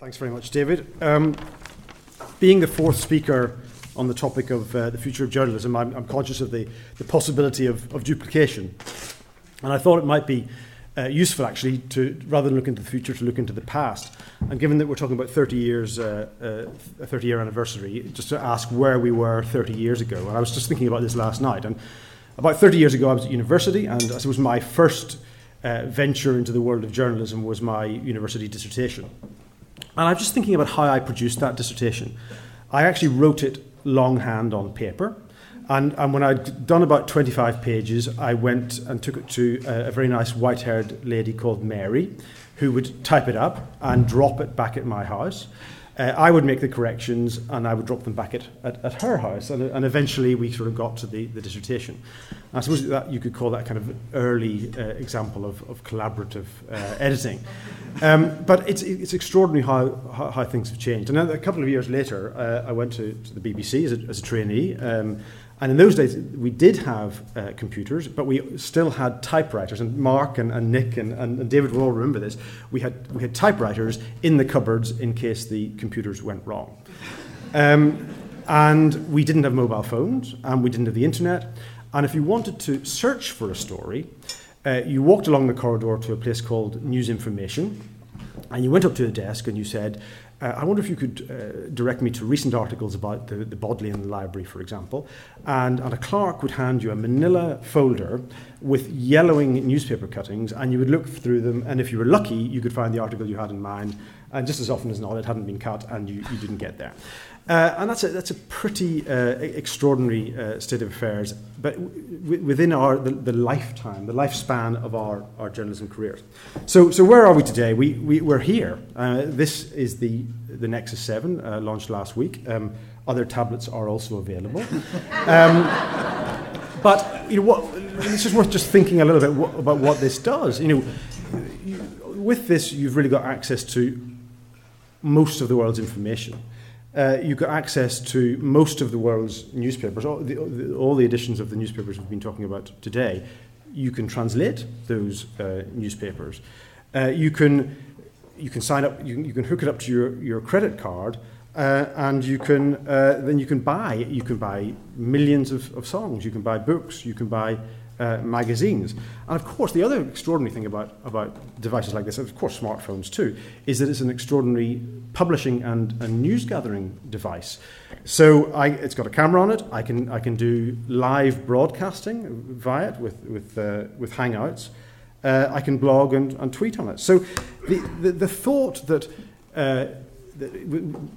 Thanks very much, David. Um, being the fourth speaker on the topic of uh, the future of journalism, I'm, I'm conscious of the, the possibility of, of, duplication. And I thought it might be uh, useful, actually, to rather than look into the future, to look into the past. And given that we're talking about 30 years, uh, uh a 30 year anniversary, just to ask where we were 30 years ago. And I was just thinking about this last night. And about 30 years ago, I was at university, and it was my first uh, venture into the world of journalism was my university dissertation. And I'm just thinking about how I produced that dissertation. I actually wrote it longhand on paper. And, and when I'd done about 25 pages, I went and took it to a, a very nice white haired lady called Mary, who would type it up and drop it back at my house. Uh, I would make the corrections and I would drop them back at, at, at her house. And, and, eventually we sort of got to the, the dissertation. I suppose that you could call that kind of early uh, example of, of collaborative uh, editing. Um, but it's, it's extraordinary how, how, how, things have changed. And a couple of years later, uh, I went to, to, the BBC as a, as a trainee. Um, and in those days, we did have uh, computers, but we still had typewriters. And Mark and, and Nick and, and, and, David will all remember this. We had, we had typewriters in the cupboards in case the computers went wrong. Um, and we didn't have mobile phones, and we didn't have the internet. And if you wanted to search for a story, uh, you walked along the corridor to a place called News Information, and you went up to a desk and you said, uh, I wonder if you could uh, direct me to recent articles about the, the Bodleian Library, for example. And, and a clerk would hand you a manila folder with yellowing newspaper cuttings, and you would look through them. And if you were lucky, you could find the article you had in mind. And just as often as not, it hadn't been cut, and you, you didn't get there. Uh, and that's a, that's a pretty uh, extraordinary uh, state of affairs, but w- within our, the, the, lifetime, the lifespan of our, our journalism careers. So, so where are we today? We, we, we're here. Uh, this is the, the Nexus 7, uh, launched last week. Um, other tablets are also available. Um, but you know, what, it's just worth just thinking a little bit about what this does. You know, you, with this, you've really got access to most of the world's information uh, you got access to most of the world's newspapers, all the, all the, editions of the newspapers we've been talking about today. You can translate those uh, newspapers. Uh, you can you can sign up. You can, you can hook it up to your, your credit card, uh, and you can uh, then you can buy you can buy millions of, of songs. You can buy books. You can buy uh, magazines. And of course, the other extraordinary thing about, about devices like this, and of course smartphones too, is that it's an extraordinary publishing and, and news gathering device. So I, it's got a camera on it. I can, I can do live broadcasting via it with, with, uh, with Hangouts. Uh, I can blog and, and tweet on it. So the, the, the thought that uh,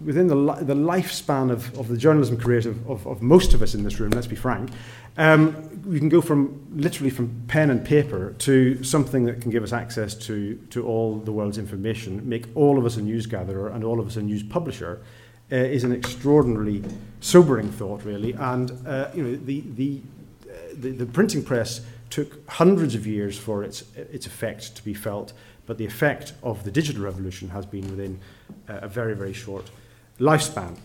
within the, the lifespan of, of the journalism careers of, of, of most of us in this room, let's be frank, um, we can go from literally from pen and paper to something that can give us access to, to all the world's information, make all of us a news gatherer and all of us a news publisher, uh, is an extraordinarily sobering thought, really. And uh, you know, the, the, uh, the, the printing press took hundreds of years for its, its effect to be felt, but the effect of the digital revolution has been within uh, a very, very short lifespan.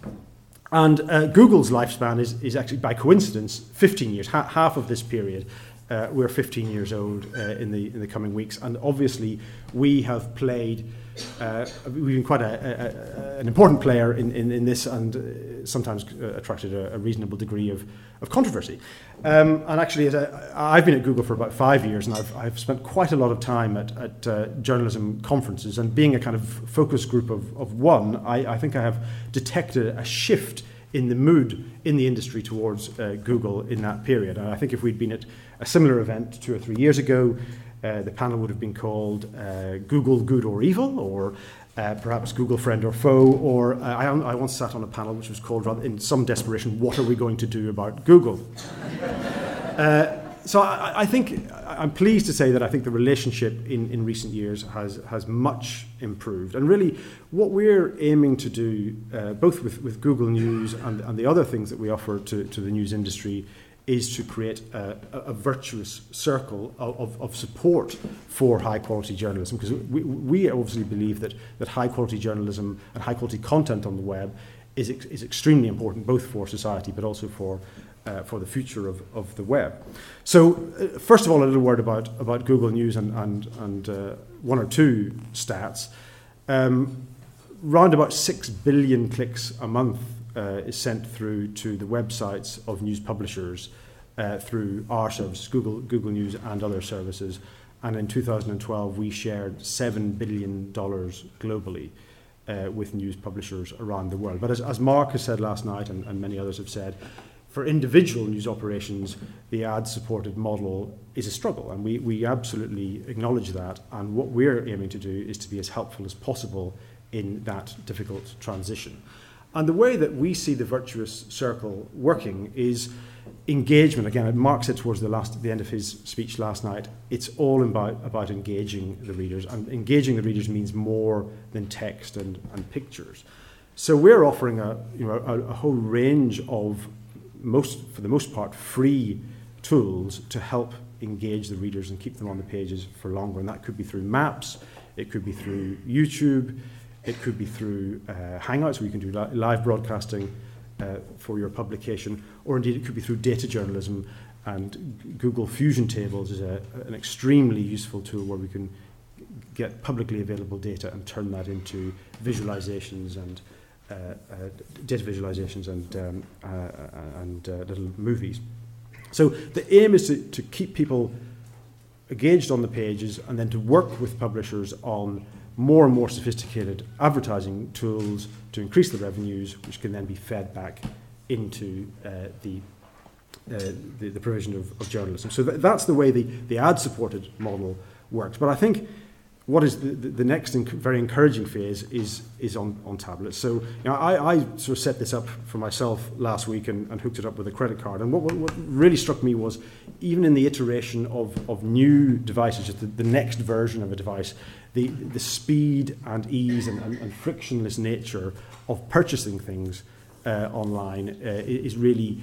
And uh, Google's lifespan is, is actually, by coincidence, 15 years, ha- half of this period. Uh, we're 15 years old uh, in, the, in the coming weeks. And obviously, we have played, uh, we've been quite a, a, a, an important player in, in, in this and uh, sometimes uh, attracted a, reasonable degree of, of controversy. Um, and actually, i have been at Google for about five years, and I've, I've spent quite a lot of time at, at uh, journalism conferences. And being a kind of focus group of, of one, I, I think I have detected a shift in the mood in the industry towards uh, Google in that period. And I think if we'd been at a similar event two or three years ago, uh, the panel would have been called uh, Google Good or Evil, or uh, perhaps Google Friend or Foe, or uh, I, I, once sat on a panel which was called, rather, in some desperation, What Are We Going to Do About Google? So I, I, think I'm pleased to say that I think the relationship in, in recent years has, has much improved. And really, what we're aiming to do, uh, both with, with Google News and, and the other things that we offer to, to the news industry, is to create a, a virtuous circle of, of, support for high quality journalism because we, we obviously believe that, that high quality journalism and high quality content on the web is, is extremely important both for society but also for, uh, for the future of, of the web. So, uh, first of all, a little word about, about Google News and, and, and uh, one or two stats. Um, round about 6 billion clicks a month uh, is sent through to the websites of news publishers uh, through our services, Google, Google News and other services. And in 2012, we shared $7 billion globally uh, with news publishers around the world. But as, as Mark has said last night, and, and many others have said, for individual news operations, the ad-supported model is a struggle, and we, we absolutely acknowledge that. And what we're aiming to do is to be as helpful as possible in that difficult transition. And the way that we see the virtuous circle working is engagement. Again, Mark said towards the last, the end of his speech last night, it's all about, about engaging the readers. And engaging the readers means more than text and, and pictures. So we're offering a, you know, a, a whole range of most, for the most part, free tools to help engage the readers and keep them on the pages for longer. And that could be through maps, it could be through YouTube, it could be through uh, Hangouts, where you can do li- live broadcasting uh, for your publication, or indeed it could be through data journalism. And Google Fusion Tables is a, an extremely useful tool where we can get publicly available data and turn that into visualizations and data visualizations and, um, uh, uh, and uh, little movies. So the aim is to, to keep people engaged on the pages and then to work with publishers on more and more sophisticated advertising tools to increase the revenues, which can then be fed back into uh, the, uh, the, the provision of, of journalism. So th- that's the way the, the ad-supported model works. But I think what is the, the, next enc- very encouraging phase is, is on, on tablets. So you know, I, I sort of set this up for myself last week and, and hooked it up with a credit card. And what, what, what really struck me was even in the iteration of, of new devices, just the, the next version of a device, the, the speed and ease and, and, and frictionless nature of purchasing things uh, online uh, is really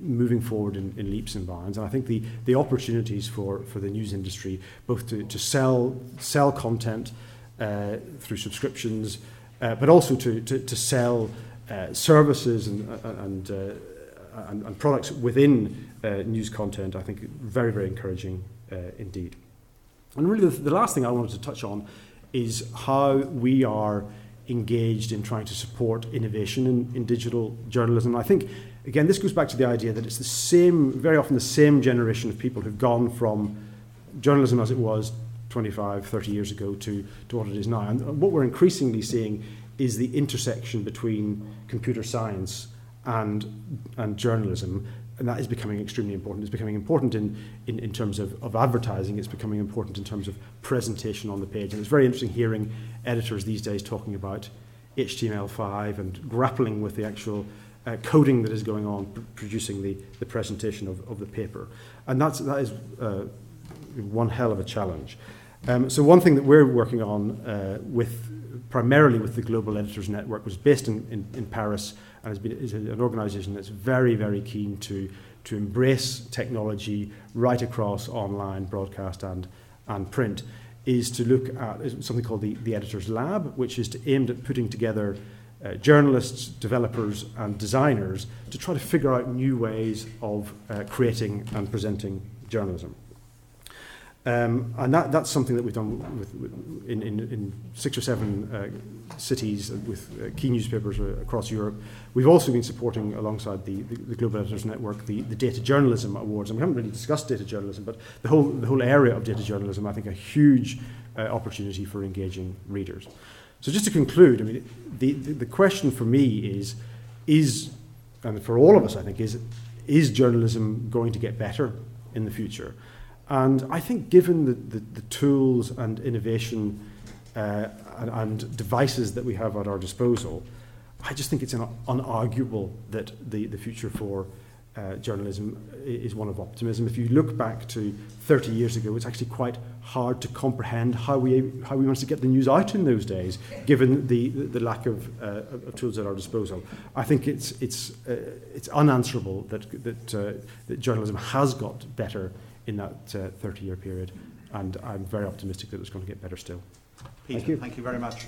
moving forward in, in leaps and bounds. And I think the, the opportunities for, for the news industry, both to, to sell, sell content uh, through subscriptions, uh, but also to, to, to sell uh, services and, uh, and, and, and products within news content, I think very, very encouraging indeed. And really, the, the last thing I wanted to touch on is how we are engaged in trying to support innovation in, in digital journalism. I think again, this goes back to the idea that it's the same, very often the same generation of people who've gone from journalism as it was 25, 30 years ago to, to what it is now. And what we're increasingly seeing is the intersection between computer science and, and journalism. And that is becoming extremely important. It's becoming important in, in, in terms of, of advertising. It's becoming important in terms of presentation on the page. And it's very interesting hearing editors these days talking about HTML5 and grappling with the actual uh, coding that is going on, pr- producing the, the presentation of, of the paper. And that's, that is uh, one hell of a challenge. Um, so one thing that we're working on uh, with primarily with the Global Editors Network was based in, in, in Paris and has been, is an organization that's very, very keen to, to embrace technology right across online, broadcast and, and print, is to look at something called the, the Editors Lab, which is to, aimed at putting together uh, journalists, developers, and designers to try to figure out new ways of uh, creating and presenting journalism. Um, and that, that's something that we've done with, with, in, in, in six or seven uh, cities with uh, key newspapers uh, across Europe. We've also been supporting, alongside the, the, the Global Editors Network, the, the Data Journalism Awards. And we haven't really discussed data journalism, but the whole, the whole area of data journalism, I think, a huge uh, opportunity for engaging readers. So just to conclude, I mean, the, the, the question for me is, is, and for all of us, I think, is, is journalism going to get better in the future? And I think given the, the, the tools and innovation uh, and, and devices that we have at our disposal, I just think it's an unarguable that the, the future for uh, journalism is one of optimism. If you look back to 30 years ago, it's actually quite hard to comprehend how we, how we managed to get the news out in those days, given the, the lack of, uh, of tools at our disposal. I think it's, it's, uh, it's unanswerable that, that, uh, that journalism has got better in that 30-year uh, period, and I'm very optimistic that it's going to get better still. Peter, thank you, thank you very much.